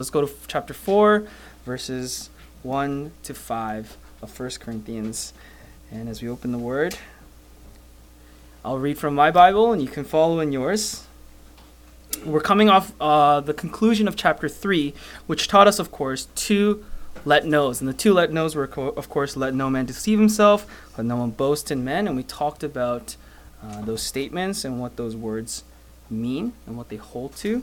Let's go to chapter 4, verses 1 to 5 of 1 Corinthians. And as we open the word, I'll read from my Bible and you can follow in yours. We're coming off uh, the conclusion of chapter 3, which taught us, of course, two let knows. And the two let knows were, co- of course, let no man deceive himself, let no one boast in men. And we talked about uh, those statements and what those words mean and what they hold to.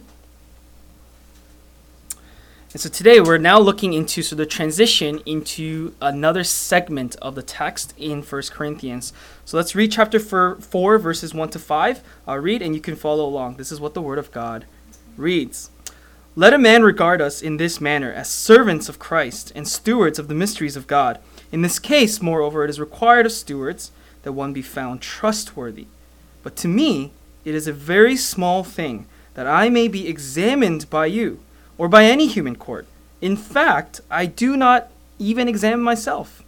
And so today we're now looking into so the transition into another segment of the text in 1 Corinthians. So let's read chapter 4, verses 1 to 5. I'll read and you can follow along. This is what the Word of God reads. Let a man regard us in this manner as servants of Christ and stewards of the mysteries of God. In this case, moreover, it is required of stewards that one be found trustworthy. But to me, it is a very small thing that I may be examined by you or by any human court. In fact, I do not even examine myself,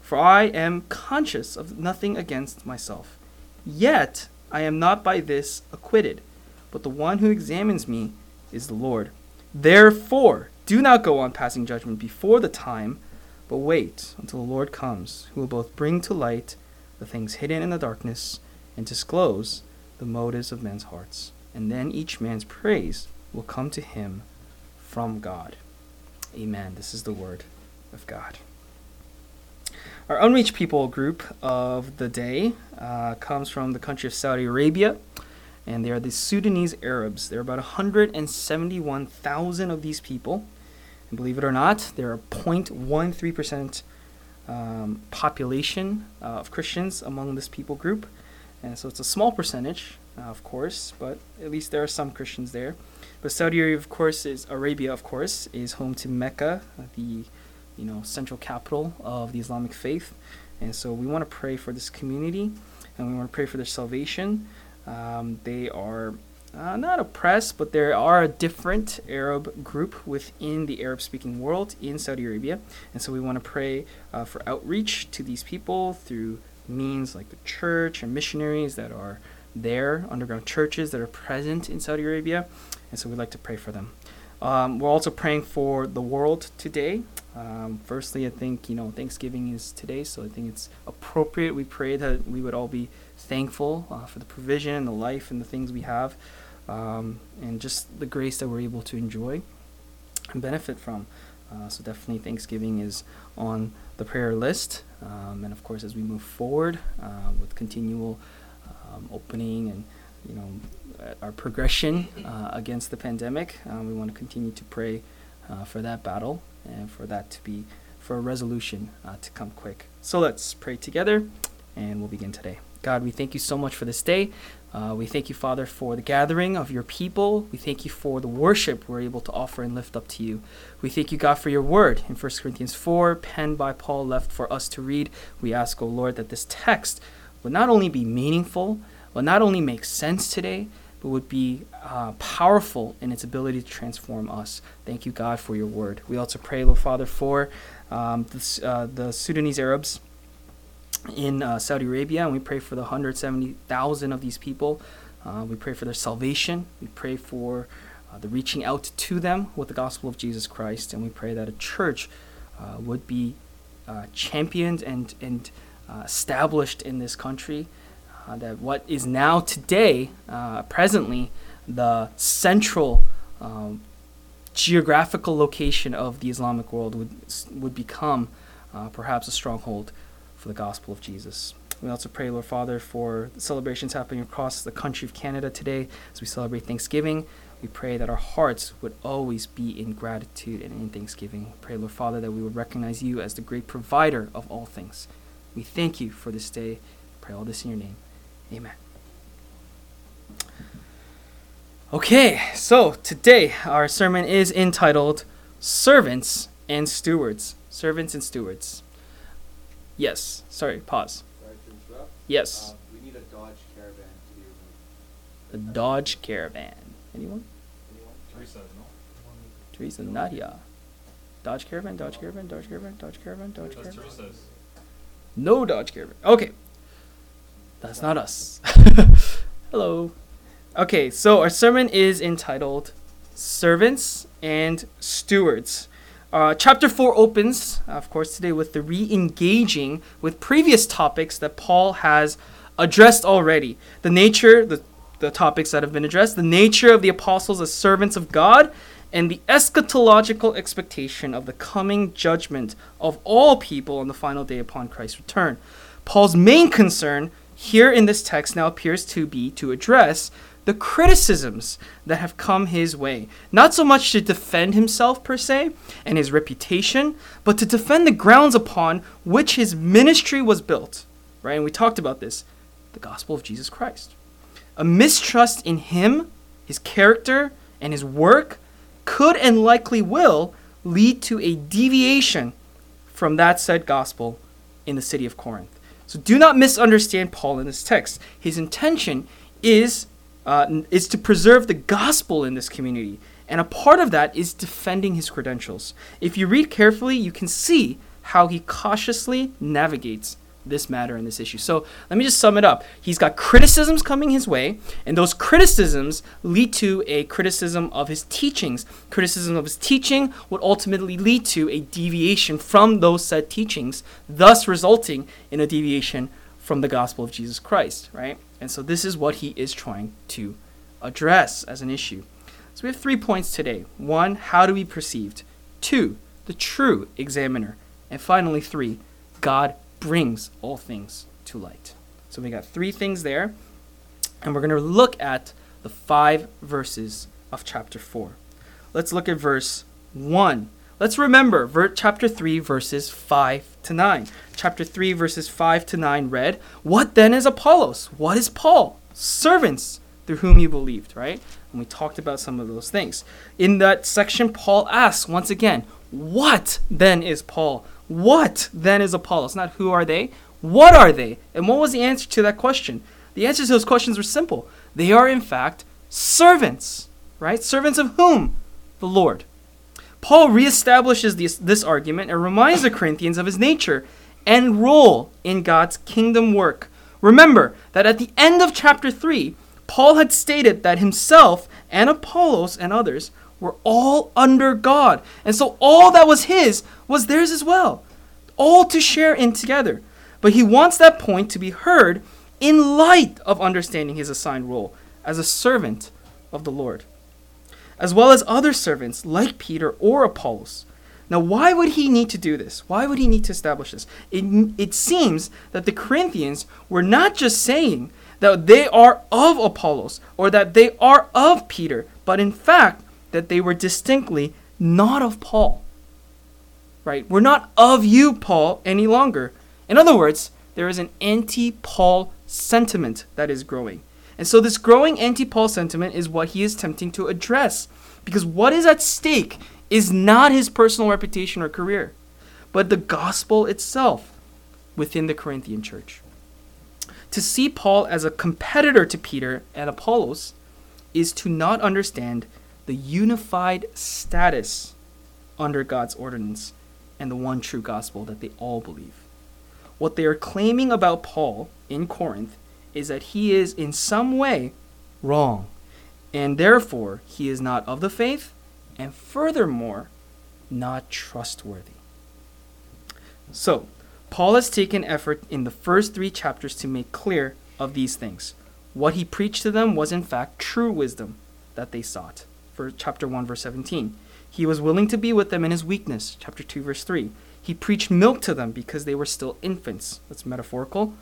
for I am conscious of nothing against myself. Yet I am not by this acquitted, but the one who examines me is the Lord. Therefore, do not go on passing judgment before the time, but wait until the Lord comes, who will both bring to light the things hidden in the darkness and disclose the motives of men's hearts. And then each man's praise will come to him from God. Amen. This is the word of God. Our unreached people group of the day uh, comes from the country of Saudi Arabia, and they are the Sudanese Arabs. There are about 171,000 of these people. And believe it or not, there are 0.13% um, population uh, of Christians among this people group. And so it's a small percentage, uh, of course, but at least there are some Christians there. But Saudi Arabia, of course, is Arabia, of course, is home to Mecca, the you know central capital of the Islamic faith, and so we want to pray for this community, and we want to pray for their salvation. Um, they are uh, not oppressed, but there are a different Arab group within the Arab-speaking world in Saudi Arabia, and so we want to pray uh, for outreach to these people through means like the church and missionaries that are there, underground churches that are present in Saudi Arabia, and so we'd like to pray for them. Um, we're also praying for the world today. Um, firstly, I think you know Thanksgiving is today, so I think it's appropriate. We pray that we would all be thankful uh, for the provision and the life and the things we have, um, and just the grace that we're able to enjoy and benefit from. Uh, so definitely, Thanksgiving is on the prayer list, um, and of course, as we move forward uh, with continual um, opening and you know our progression uh, against the pandemic. Um, we want to continue to pray uh, for that battle and for that to be for a resolution uh, to come quick. So let's pray together, and we'll begin today. God, we thank you so much for this day. Uh, we thank you, Father, for the gathering of your people. We thank you for the worship we're able to offer and lift up to you. We thank you, God, for your word in 1 Corinthians 4, penned by Paul, left for us to read. We ask, O oh Lord, that this text would not only be meaningful, will not only make sense today, but would be uh, powerful in its ability to transform us. Thank you, God, for your word. We also pray, Lord Father, for um, the, uh, the Sudanese Arabs in uh, Saudi Arabia, and we pray for the 170,000 of these people. Uh, we pray for their salvation. We pray for uh, the reaching out to them with the gospel of Jesus Christ, and we pray that a church uh, would be championed and, and established in this country uh, that what is now today, uh, presently, the central um, geographical location of the Islamic world would, would become uh, perhaps a stronghold for the gospel of Jesus. We also pray, Lord Father, for celebrations happening across the country of Canada today as we celebrate Thanksgiving. We pray that our hearts would always be in gratitude and in thanksgiving. We pray, Lord Father, that we would recognize you as the great provider of all things. We thank you for this day. We pray all this in your name. Amen. Okay, so today our sermon is entitled Servants and Stewards. Servants and Stewards. Yes, sorry, pause. Sorry. Yes. Uh, we need a Dodge Caravan to be removed. The Dodge Caravan. Anyone? Anyone? Teresa, no? Teresa, Nadia. Dodge Caravan, Dodge Caravan, Dodge Caravan, Dodge Caravan, Dodge That's Caravan. Teresa's. No Dodge Caravan. Okay. That's not us. Hello. Okay, so our sermon is entitled Servants and stewards. Uh, chapter 4 opens, of course, today with the re engaging with previous topics that Paul has addressed already. The nature, the, the topics that have been addressed, the nature of the apostles as servants of God, and the eschatological expectation of the coming judgment of all people on the final day upon Christ's return. Paul's main concern here in this text now appears to be to address the criticisms that have come his way. Not so much to defend himself per se and his reputation, but to defend the grounds upon which his ministry was built. Right? And we talked about this the gospel of Jesus Christ. A mistrust in him, his character, and his work could and likely will lead to a deviation from that said gospel in the city of Corinth. So do not misunderstand Paul in this text. His intention is uh, is to preserve the gospel in this community, and a part of that is defending his credentials. If you read carefully, you can see how he cautiously navigates this matter and this issue. So let me just sum it up. He's got criticisms coming his way, and those criticisms lead to a criticism of his teachings. Criticism of his teaching would ultimately lead to a deviation from those said teachings, thus resulting in a deviation from the gospel of Jesus Christ, right? And so this is what he is trying to address as an issue. So we have three points today. One, how to be perceived. Two, the true examiner. And finally, three, God brings all things to light. So we got three things there, and we're going to look at the five verses of chapter 4. Let's look at verse 1. Let's remember ver- chapter 3, verses 5 to 9. Chapter 3, verses 5 to 9 read, What then is Apollos? What is Paul? Servants through whom you believed, right? And we talked about some of those things. In that section, Paul asks once again, What then is Paul? What then is Apollos? Not who are they? What are they? And what was the answer to that question? The answers to those questions were simple. They are, in fact, servants, right? Servants of whom? The Lord. Paul reestablishes this, this argument and reminds the Corinthians of his nature and role in God's kingdom work. Remember that at the end of chapter 3, Paul had stated that himself and Apollos and others were all under God. And so all that was his was theirs as well, all to share in together. But he wants that point to be heard in light of understanding his assigned role as a servant of the Lord, as well as other servants like Peter or Apollos. Now, why would he need to do this? Why would he need to establish this? It, it seems that the Corinthians were not just saying that they are of Apollos or that they are of Peter, but in fact, that they were distinctly not of Paul right? We're not of you, Paul, any longer. In other words, there is an anti Paul sentiment that is growing. And so, this growing anti Paul sentiment is what he is attempting to address. Because what is at stake is not his personal reputation or career, but the gospel itself within the Corinthian church. To see Paul as a competitor to Peter and Apollos is to not understand the unified status under God's ordinance and the one true gospel that they all believe. What they are claiming about Paul in Corinth is that he is in some way wrong, and therefore he is not of the faith, and furthermore, not trustworthy. So, Paul has taken effort in the first three chapters to make clear of these things. What he preached to them was in fact true wisdom that they sought. For chapter 1 verse 17. He was willing to be with them in his weakness. Chapter 2, verse 3. He preached milk to them because they were still infants. That's metaphorical.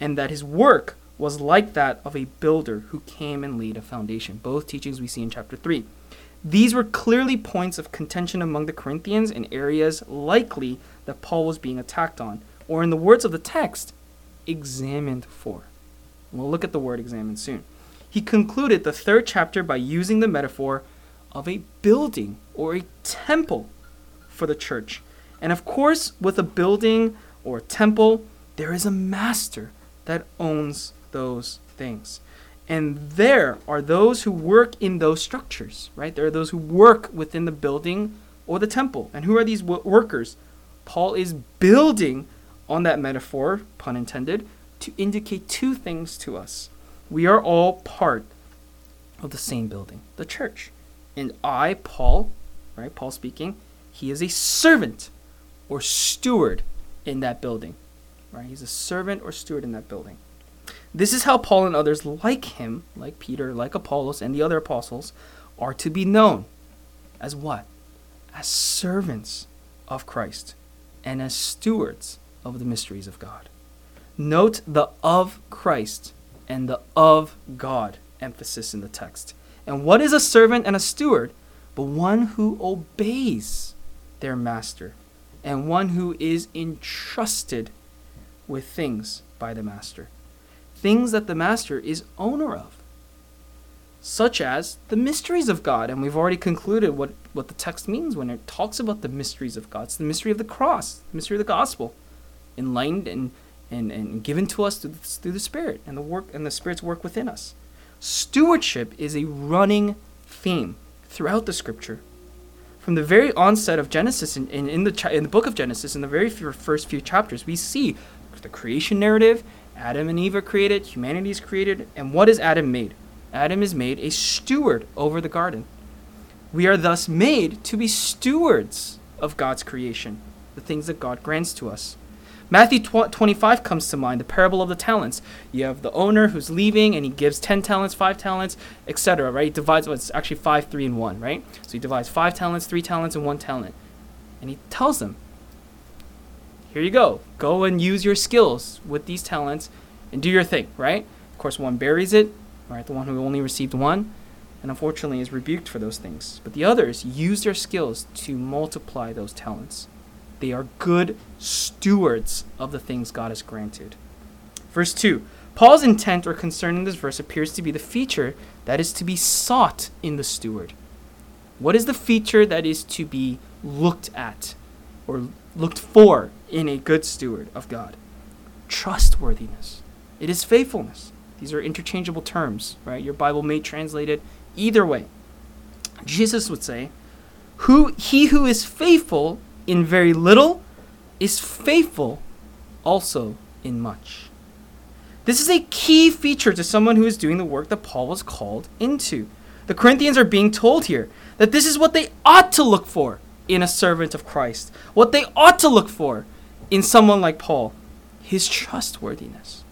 And that his work was like that of a builder who came and laid a foundation. Both teachings we see in chapter 3. These were clearly points of contention among the Corinthians in areas likely that Paul was being attacked on, or in the words of the text, examined for. We'll look at the word examined soon. He concluded the third chapter by using the metaphor of a building or a temple for the church. And of course, with a building or a temple, there is a master that owns those things. And there are those who work in those structures, right? There are those who work within the building or the temple. And who are these workers? Paul is building on that metaphor, pun intended, to indicate two things to us. We are all part of the same building, the church. And I, Paul, right? Paul speaking. He is a servant or steward in that building, right? He's a servant or steward in that building. This is how Paul and others like him, like Peter, like Apollos, and the other apostles, are to be known as what? As servants of Christ and as stewards of the mysteries of God. Note the of Christ and the of God emphasis in the text. And what is a servant and a steward? But one who obeys their master and one who is entrusted with things by the master. Things that the master is owner of, such as the mysteries of God. And we've already concluded what, what the text means when it talks about the mysteries of God. It's the mystery of the cross, the mystery of the gospel, enlightened and, and, and given to us through the, through the Spirit and the work and the Spirit's work within us. Stewardship is a running theme throughout the scripture. From the very onset of Genesis, in, in, in the, in the book of Genesis, in the very few, first few chapters, we see the creation narrative. Adam and Eve are created, humanity is created, and what is Adam made? Adam is made a steward over the garden. We are thus made to be stewards of God's creation, the things that God grants to us. Matthew 25 comes to mind, the parable of the talents. You have the owner who's leaving and he gives 10 talents, 5 talents, etc., right? He divides, well, it's actually 5, 3, and 1, right? So he divides 5 talents, 3 talents, and 1 talent. And he tells them, here you go. Go and use your skills with these talents and do your thing, right? Of course, one buries it, right? The one who only received one, and unfortunately is rebuked for those things. But the others use their skills to multiply those talents. They are good stewards of the things God has granted. Verse 2 Paul's intent or concern in this verse appears to be the feature that is to be sought in the steward. What is the feature that is to be looked at or looked for in a good steward of God? Trustworthiness. It is faithfulness. These are interchangeable terms, right? Your Bible may translate it either way. Jesus would say, "Who he who is faithful in very little is faithful also in much. This is a key feature to someone who is doing the work that Paul was called into. The Corinthians are being told here that this is what they ought to look for in a servant of Christ, what they ought to look for in someone like Paul his trustworthiness.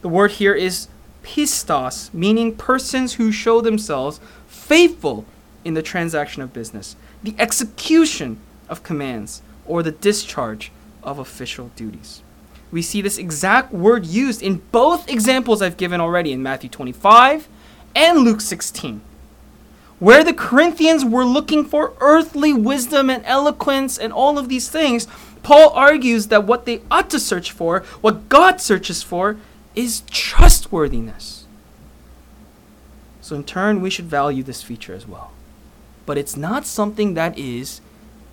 The word here is pistos, meaning persons who show themselves faithful in the transaction of business, the execution of commands or the discharge of official duties. We see this exact word used in both examples I've given already in Matthew 25 and Luke 16. Where the Corinthians were looking for earthly wisdom and eloquence and all of these things, Paul argues that what they ought to search for, what God searches for, is trustworthiness. So, in turn, we should value this feature as well. But it's not something that is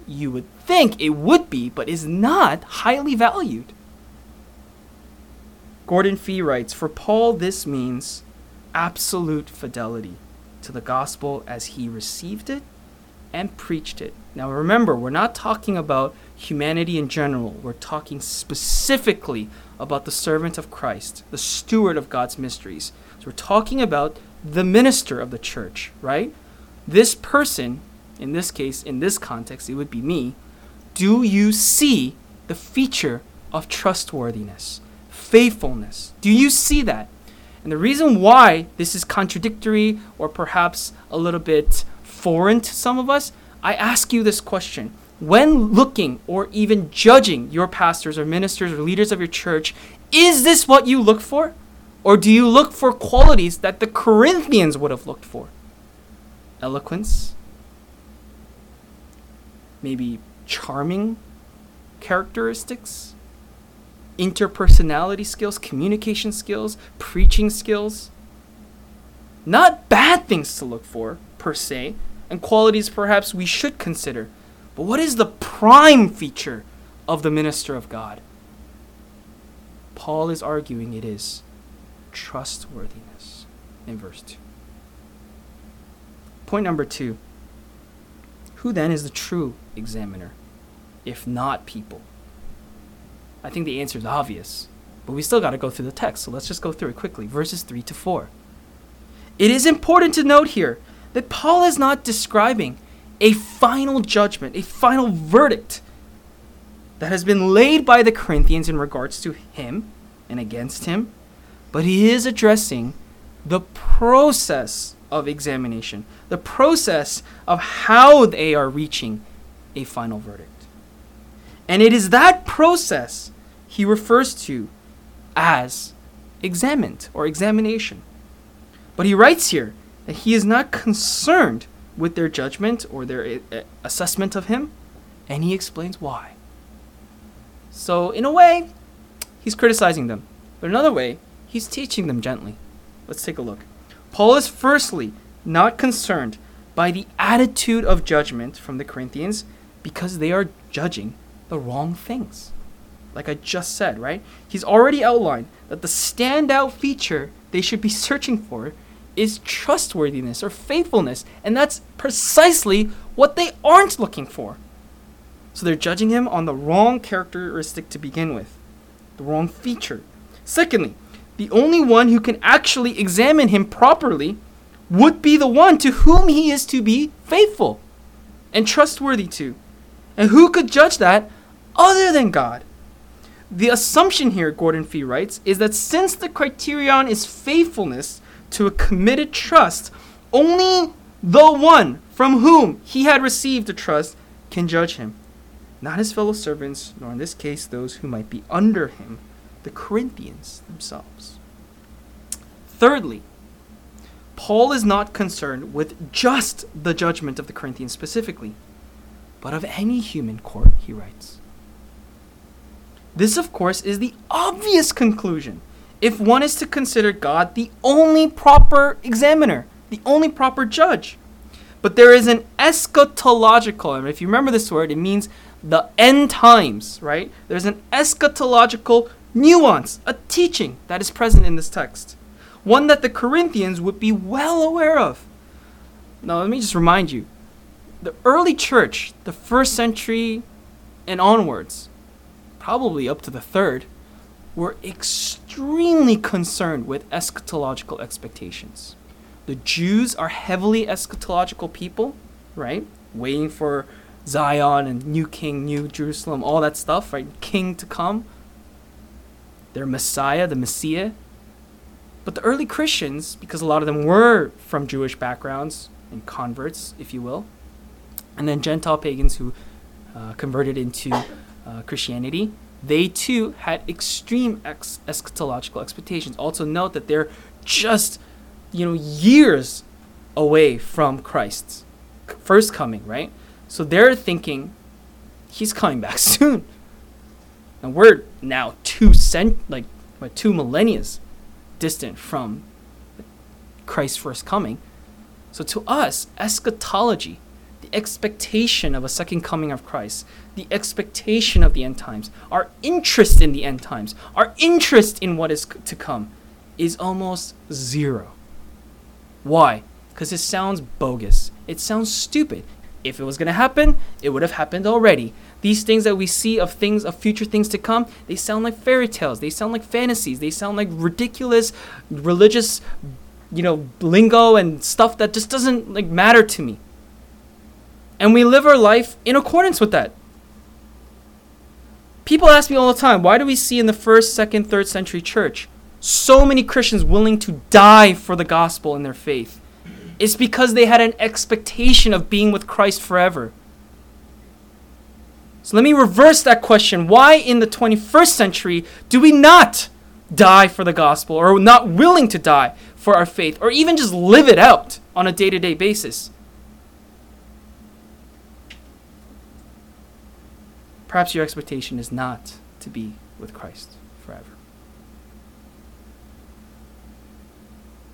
you would think it would be, but is not highly valued. Gordon Fee writes For Paul, this means absolute fidelity to the gospel as he received it and preached it. Now remember, we're not talking about humanity in general, we're talking specifically about the servant of Christ, the steward of God's mysteries. So we're talking about the minister of the church, right? This person in this case, in this context, it would be me, do you see the feature of trustworthiness, faithfulness? Do you see that? And the reason why this is contradictory or perhaps a little bit foreign to some of us, I ask you this question. When looking or even judging your pastors or ministers or leaders of your church, is this what you look for? Or do you look for qualities that the Corinthians would have looked for? Eloquence, maybe charming characteristics, interpersonality skills, communication skills, preaching skills. Not bad things to look for, per se, and qualities perhaps we should consider. But what is the prime feature of the minister of God? Paul is arguing it is trustworthiness in verse 2. Point number two who then is the true examiner, if not people? I think the answer is obvious, but we still got to go through the text, so let's just go through it quickly. Verses 3 to 4. It is important to note here that Paul is not describing a final judgment, a final verdict that has been laid by the Corinthians in regards to him and against him, but he is addressing the process of examination, the process of how they are reaching a final verdict. And it is that process he refers to as examined or examination. But he writes here that he is not concerned with their judgment or their uh, assessment of him, and he explains why. So, in a way, he's criticizing them, but another way, he's teaching them gently. Let's take a look. Paul is firstly not concerned by the attitude of judgment from the Corinthians because they are judging the wrong things. Like I just said, right? He's already outlined that the standout feature they should be searching for is trustworthiness or faithfulness, and that's precisely what they aren't looking for. So they're judging him on the wrong characteristic to begin with, the wrong feature. Secondly, the only one who can actually examine him properly would be the one to whom he is to be faithful and trustworthy to. And who could judge that other than God? The assumption here, Gordon Fee writes, is that since the criterion is faithfulness to a committed trust, only the one from whom he had received the trust can judge him, not his fellow servants, nor in this case those who might be under him, the Corinthians themselves. Thirdly, Paul is not concerned with just the judgment of the Corinthians specifically, but of any human court, he writes. This, of course, is the obvious conclusion if one is to consider God the only proper examiner, the only proper judge. But there is an eschatological, and if you remember this word, it means the end times, right? There's an eschatological nuance, a teaching that is present in this text, one that the Corinthians would be well aware of. Now, let me just remind you the early church, the first century and onwards, probably up to the third, were extremely concerned with eschatological expectations. The Jews are heavily eschatological people, right? Waiting for Zion and new king, new Jerusalem, all that stuff, right? King to come. Their Messiah, the Messiah. But the early Christians, because a lot of them were from Jewish backgrounds and converts, if you will, and then Gentile pagans who uh, converted into uh, Christianity, they too had extreme ex- eschatological expectations. Also, note that they're just, you know, years away from Christ's first coming, right? So they're thinking he's coming back soon. And we're now two cent like two millennia distant from Christ's first coming. So to us, eschatology expectation of a second coming of Christ, the expectation of the end times, our interest in the end times, our interest in what is to come is almost zero. Why? Because it sounds bogus. It sounds stupid. If it was going to happen, it would have happened already. These things that we see of things of future things to come, they sound like fairy tales. They sound like fantasies. They sound like ridiculous religious, you know, lingo and stuff that just doesn't like matter to me. And we live our life in accordance with that. People ask me all the time, why do we see in the first, second, third century church so many Christians willing to die for the gospel and their faith? It's because they had an expectation of being with Christ forever. So let me reverse that question. Why in the 21st century do we not die for the gospel or not willing to die for our faith or even just live it out on a day to day basis? Perhaps your expectation is not to be with Christ forever.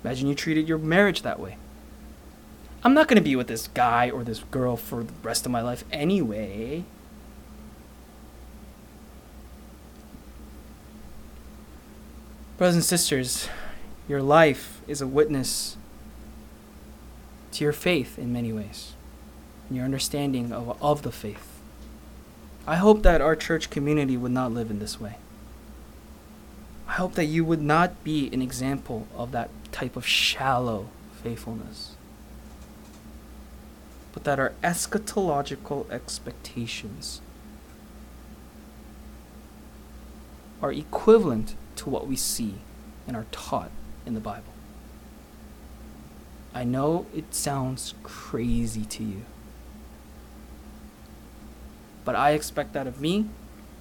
Imagine you treated your marriage that way. I'm not going to be with this guy or this girl for the rest of my life anyway. Brothers and sisters, your life is a witness to your faith in many ways, and your understanding of, of the faith. I hope that our church community would not live in this way. I hope that you would not be an example of that type of shallow faithfulness. but that our eschatological expectations are equivalent to what we see and are taught in the Bible. I know it sounds crazy to you, but I expect that of me,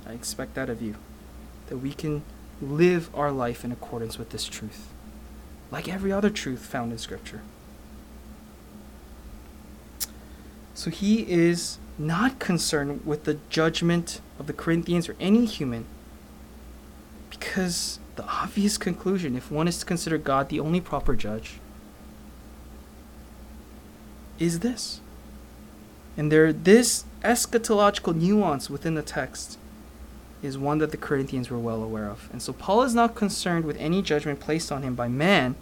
I expect that of you, that we can live our life in accordance with this truth, like every other truth found in Scripture. So he is not concerned with the judgment of the Corinthians or any human because the obvious conclusion, if one is to consider God the only proper judge, is this. And there, this eschatological nuance within the text is one that the Corinthians were well aware of. And so Paul is not concerned with any judgment placed on him by man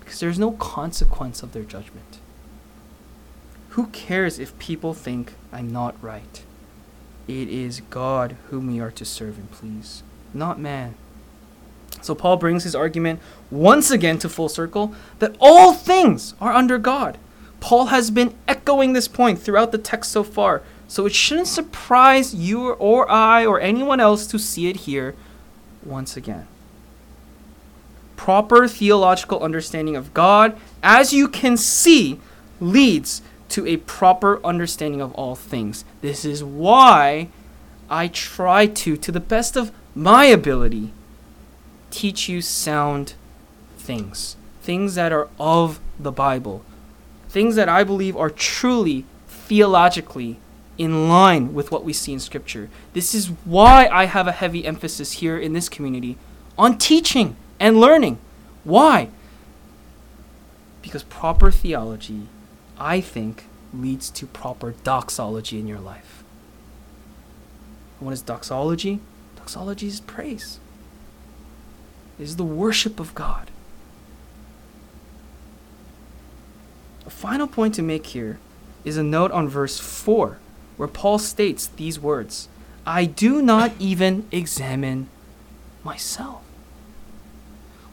because there's no consequence of their judgment. Who cares if people think I'm not right? It is God whom we are to serve and please, not man. So Paul brings his argument once again to full circle that all things are under God. Paul has been echoing this point throughout the text so far, so it shouldn't surprise you or I or anyone else to see it here once again. Proper theological understanding of God, as you can see, leads to a proper understanding of all things. This is why I try to, to the best of my ability, teach you sound things, things that are of the Bible, things that I believe are truly theologically in line with what we see in Scripture. This is why I have a heavy emphasis here in this community on teaching and learning. Why? Because proper theology, I think, leads to proper doxology in your life. What is doxology? Doxology is praise is the worship of God. A final point to make here is a note on verse 4, where Paul states these words I do not even examine myself.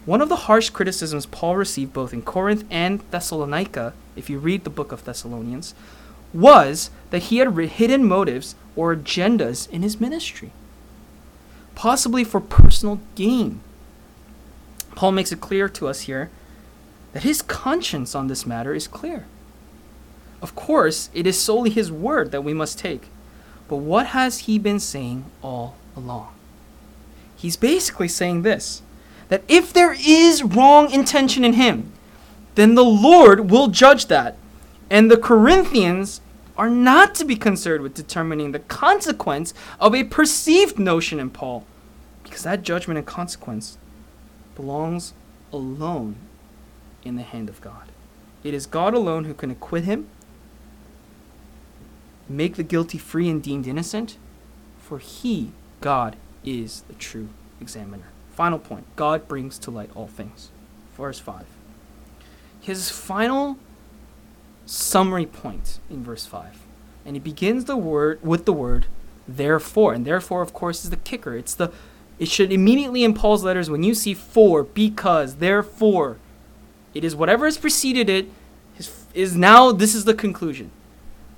One of the harsh criticisms Paul received both in Corinth and Thessalonica, if you read the book of Thessalonians, was that he had hidden motives or agendas in his ministry, possibly for personal gain Paul makes it clear to us here that his conscience on this matter is clear. Of course, it is solely his word that we must take. But what has he been saying all along? He's basically saying this that if there is wrong intention in him, then the Lord will judge that. And the Corinthians are not to be concerned with determining the consequence of a perceived notion in Paul, because that judgment and consequence belongs alone in the hand of God. It is God alone who can acquit him, make the guilty free and deemed innocent, for he, God, is the true examiner. Final point God brings to light all things. Verse 5. His final summary point in verse 5. And he begins the word with the word therefore. And therefore, of course, is the kicker. It's the it should immediately in Paul's letters, when you see for, because, therefore, it is whatever has preceded it is, now, this is the conclusion.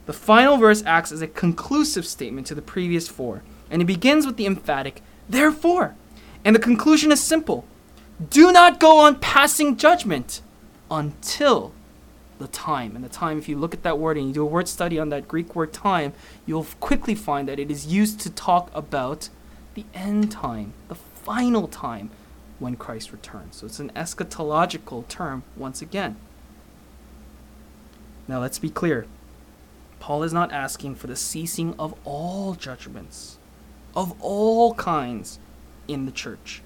The final verse acts as a conclusive statement to the previous four, and it begins with the emphatic, therefore. And the conclusion is simple do not go on passing judgment until the time. And the time, if you look at that word and you do a word study on that Greek word time, you'll quickly find that it is used to talk about the end time, the final time when Christ returns. So it's an eschatological term once again. Now let's be clear. Paul is not asking for the ceasing of all judgments, of all kinds in the church.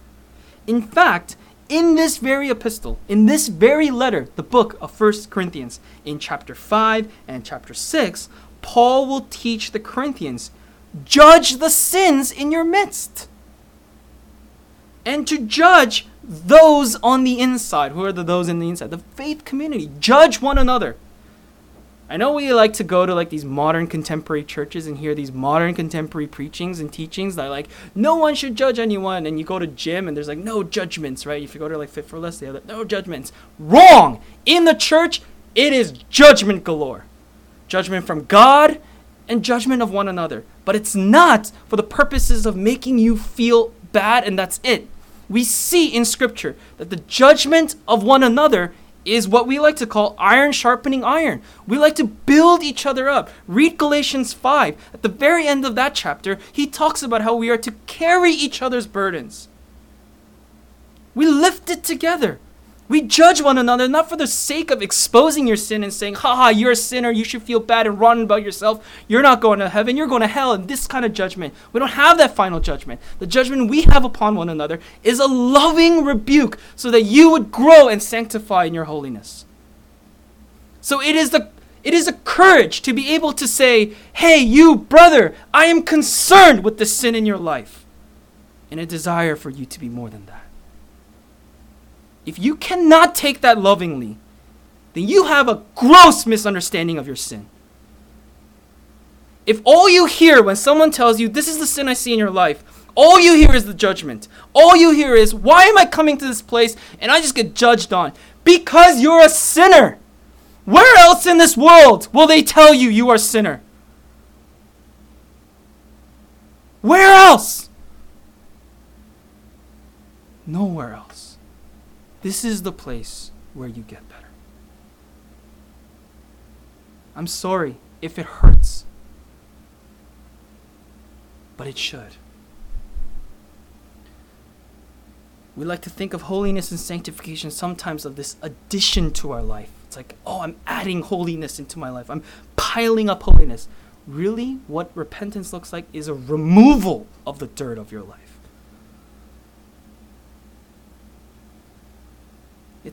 In fact, in this very epistle, in this very letter, the book of 1 Corinthians, in chapter 5 and chapter 6, Paul will teach the Corinthians judge the sins in your midst. And to judge those on the inside. Who are the those in the inside? The faith community. Judge one another. I know we like to go to like these modern contemporary churches and hear these modern contemporary preachings and teachings that like no one should judge anyone and you go to gym and there's like no judgments, right? If you go to like Fit for Less, they have like, no judgments. Wrong! In the church, it is judgment galore. judgment from God and judgment of one another. But it's not for the purposes of making you feel bad, and that's it. We see in Scripture that the judgment of one another is what we like to call iron sharpening iron. We like to build each other up. Read Galatians 5. At the very end of that chapter, he talks about how we are to carry each other's burdens. We lift it together. We judge one another not for the sake of exposing your sin and saying, haha, you're a sinner, you should feel bad and run about yourself. You're not going to heaven, you're going to hell, and this kind of judgment. We don't have that final judgment. The judgment we have upon one another is a loving rebuke so that you would grow and sanctify in your holiness. So it is the it is a courage to be able to say, Hey, you brother, I am concerned with the sin in your life, and a desire for you to be more than that. If you cannot take that lovingly, then you have a gross misunderstanding of your sin. If all you hear when someone tells you, This is the sin I see in your life, all you hear is the judgment. All you hear is, Why am I coming to this place and I just get judged on? Because you're a sinner. Where else in this world will they tell you you are a sinner? Where else? Nowhere else. This is the place where you get better. I'm sorry if it hurts, but it should. We like to think of holiness and sanctification sometimes of this addition to our life. It's like, oh, I'm adding holiness into my life. I'm piling up holiness. Really, what repentance looks like is a removal of the dirt of your life.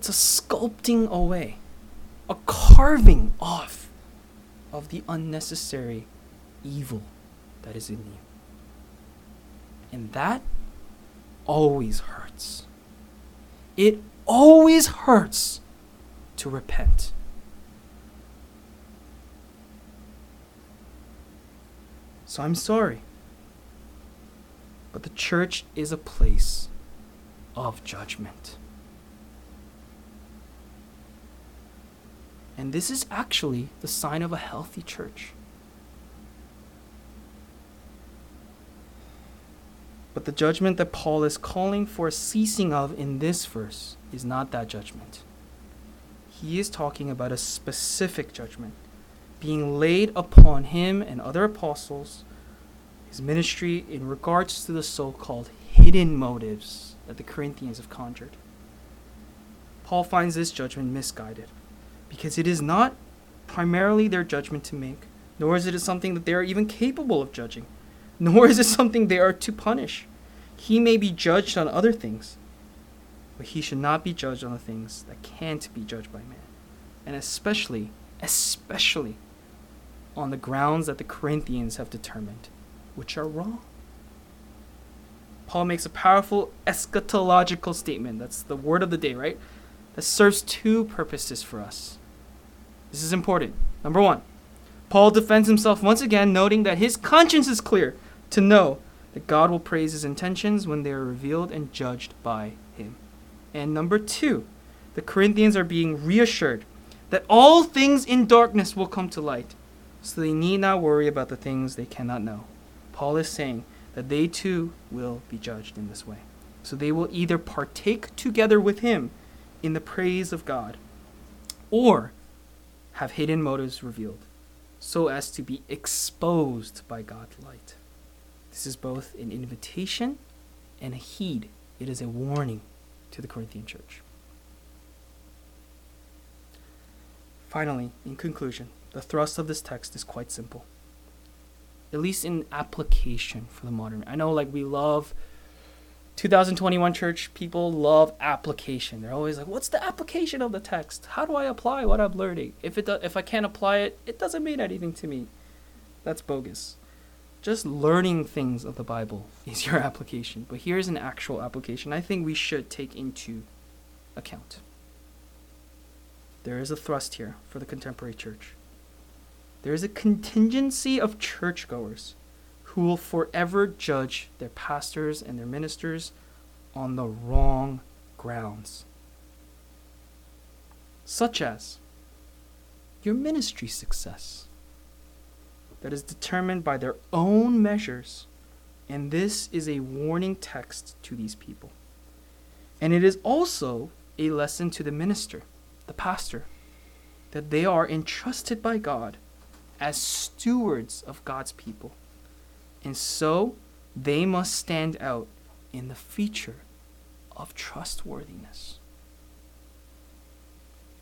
It's a sculpting away, a carving off of the unnecessary evil that is in you. And that always hurts. It always hurts to repent. So I'm sorry. But the church is a place of judgment. And this is actually the sign of a healthy church. But the judgment that Paul is calling for ceasing of in this verse is not that judgment. He is talking about a specific judgment being laid upon him and other apostles, his ministry in regards to the so called hidden motives that the Corinthians have conjured. Paul finds this judgment misguided because it is not primarily their judgment to make, nor is it something that they are even capable of judging, nor is it something they are to punish. He may be judged on other things, but he should not be judged on the things that can't be judged by man. And especially, especially on the grounds that the Corinthians have determined, which are wrong. Paul makes a powerful eschatological statement. That's the word of the day, right? That serves two purposes for us. This is important. Number one, Paul defends himself once again, noting that his conscience is clear to know that God will praise his intentions when they are revealed and judged by him. And number two, the Corinthians are being reassured that all things in darkness will come to light, so they need not worry about the things they cannot know. Paul is saying that they too will be judged in this way. So they will either partake together with him in the praise of God, or have hidden motives revealed, so as to be exposed by God's light. This is both an invitation and a heed. It is a warning to the Corinthian church. Finally, in conclusion, the thrust of this text is quite simple. At least in application for the modern. I know like we love 2021 church people love application. They're always like, "What's the application of the text? How do I apply what I'm learning? If it if I can't apply it, it doesn't mean anything to me." That's bogus. Just learning things of the Bible is your application. But here's an actual application I think we should take into account. There is a thrust here for the contemporary church. There is a contingency of churchgoers who will forever judge their pastors and their ministers on the wrong grounds, such as your ministry success, that is determined by their own measures. And this is a warning text to these people. And it is also a lesson to the minister, the pastor, that they are entrusted by God as stewards of God's people. And so they must stand out in the feature of trustworthiness.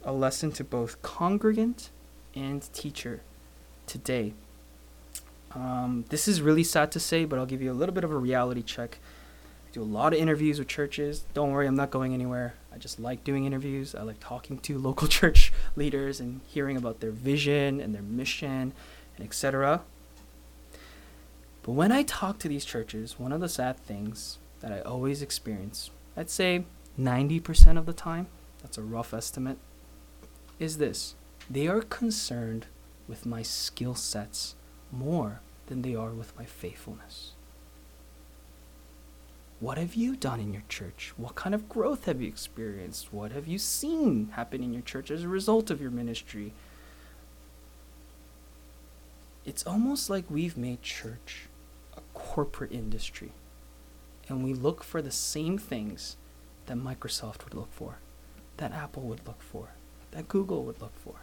A lesson to both congregant and teacher today. Um, this is really sad to say, but I'll give you a little bit of a reality check. I do a lot of interviews with churches. Don't worry, I'm not going anywhere. I just like doing interviews. I like talking to local church leaders and hearing about their vision and their mission and etc. But when I talk to these churches, one of the sad things that I always experience, I'd say 90% of the time, that's a rough estimate, is this. They are concerned with my skill sets more than they are with my faithfulness. What have you done in your church? What kind of growth have you experienced? What have you seen happen in your church as a result of your ministry? It's almost like we've made church a corporate industry, and we look for the same things that Microsoft would look for, that Apple would look for, that Google would look for.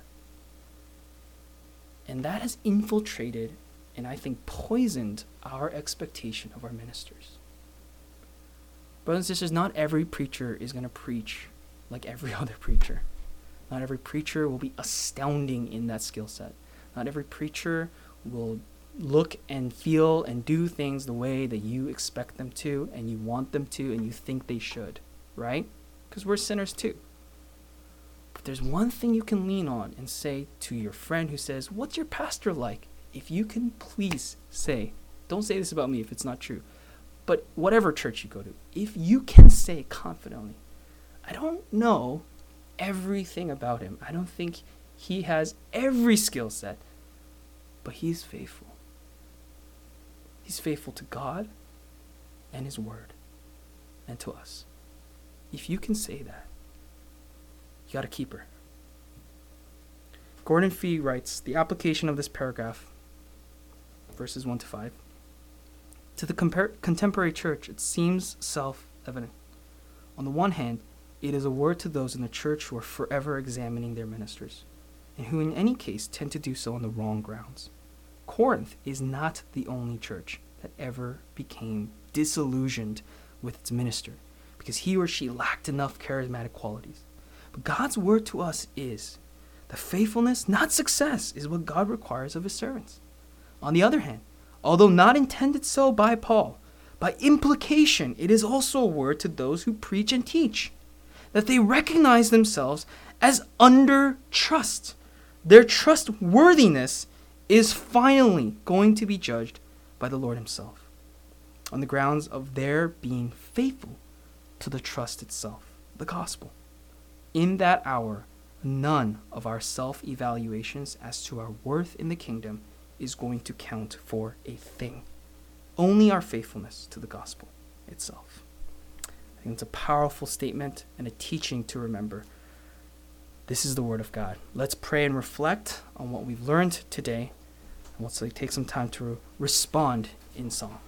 And that has infiltrated and I think poisoned our expectation of our ministers. Brothers and sisters, not every preacher is going to preach like every other preacher. Not every preacher will be astounding in that skill set. Not every preacher will look and feel and do things the way that you expect them to and you want them to and you think they should, right? Because we're sinners too. But there's one thing you can lean on and say to your friend who says, What's your pastor like? If you can please say, don't say this about me if it's not true, but whatever church you go to, if you can say confidently, I don't know everything about him. I don't think he has every skill set, but he's faithful. He's faithful to God and his word and to us. If you can say that, you got a keeper. Gordon Fee writes the application of this paragraph, verses 1 to 5. To the compar- contemporary church, it seems self evident. On the one hand, it is a word to those in the church who are forever examining their ministers, and who, in any case, tend to do so on the wrong grounds. Corinth is not the only church that ever became disillusioned with its minister because he or she lacked enough charismatic qualities. But God's word to us is the faithfulness, not success, is what God requires of his servants. On the other hand, although not intended so by Paul, by implication, it is also a word to those who preach and teach that they recognize themselves as under trust. Their trustworthiness is finally going to be judged by the Lord Himself on the grounds of their being faithful to the trust itself, the gospel. In that hour, none of our self evaluations as to our worth in the kingdom is going to count for a thing. Only our faithfulness to the gospel itself. I think it's a powerful statement and a teaching to remember. This is the Word of God. Let's pray and reflect on what we've learned today, and let's take some time to respond in song.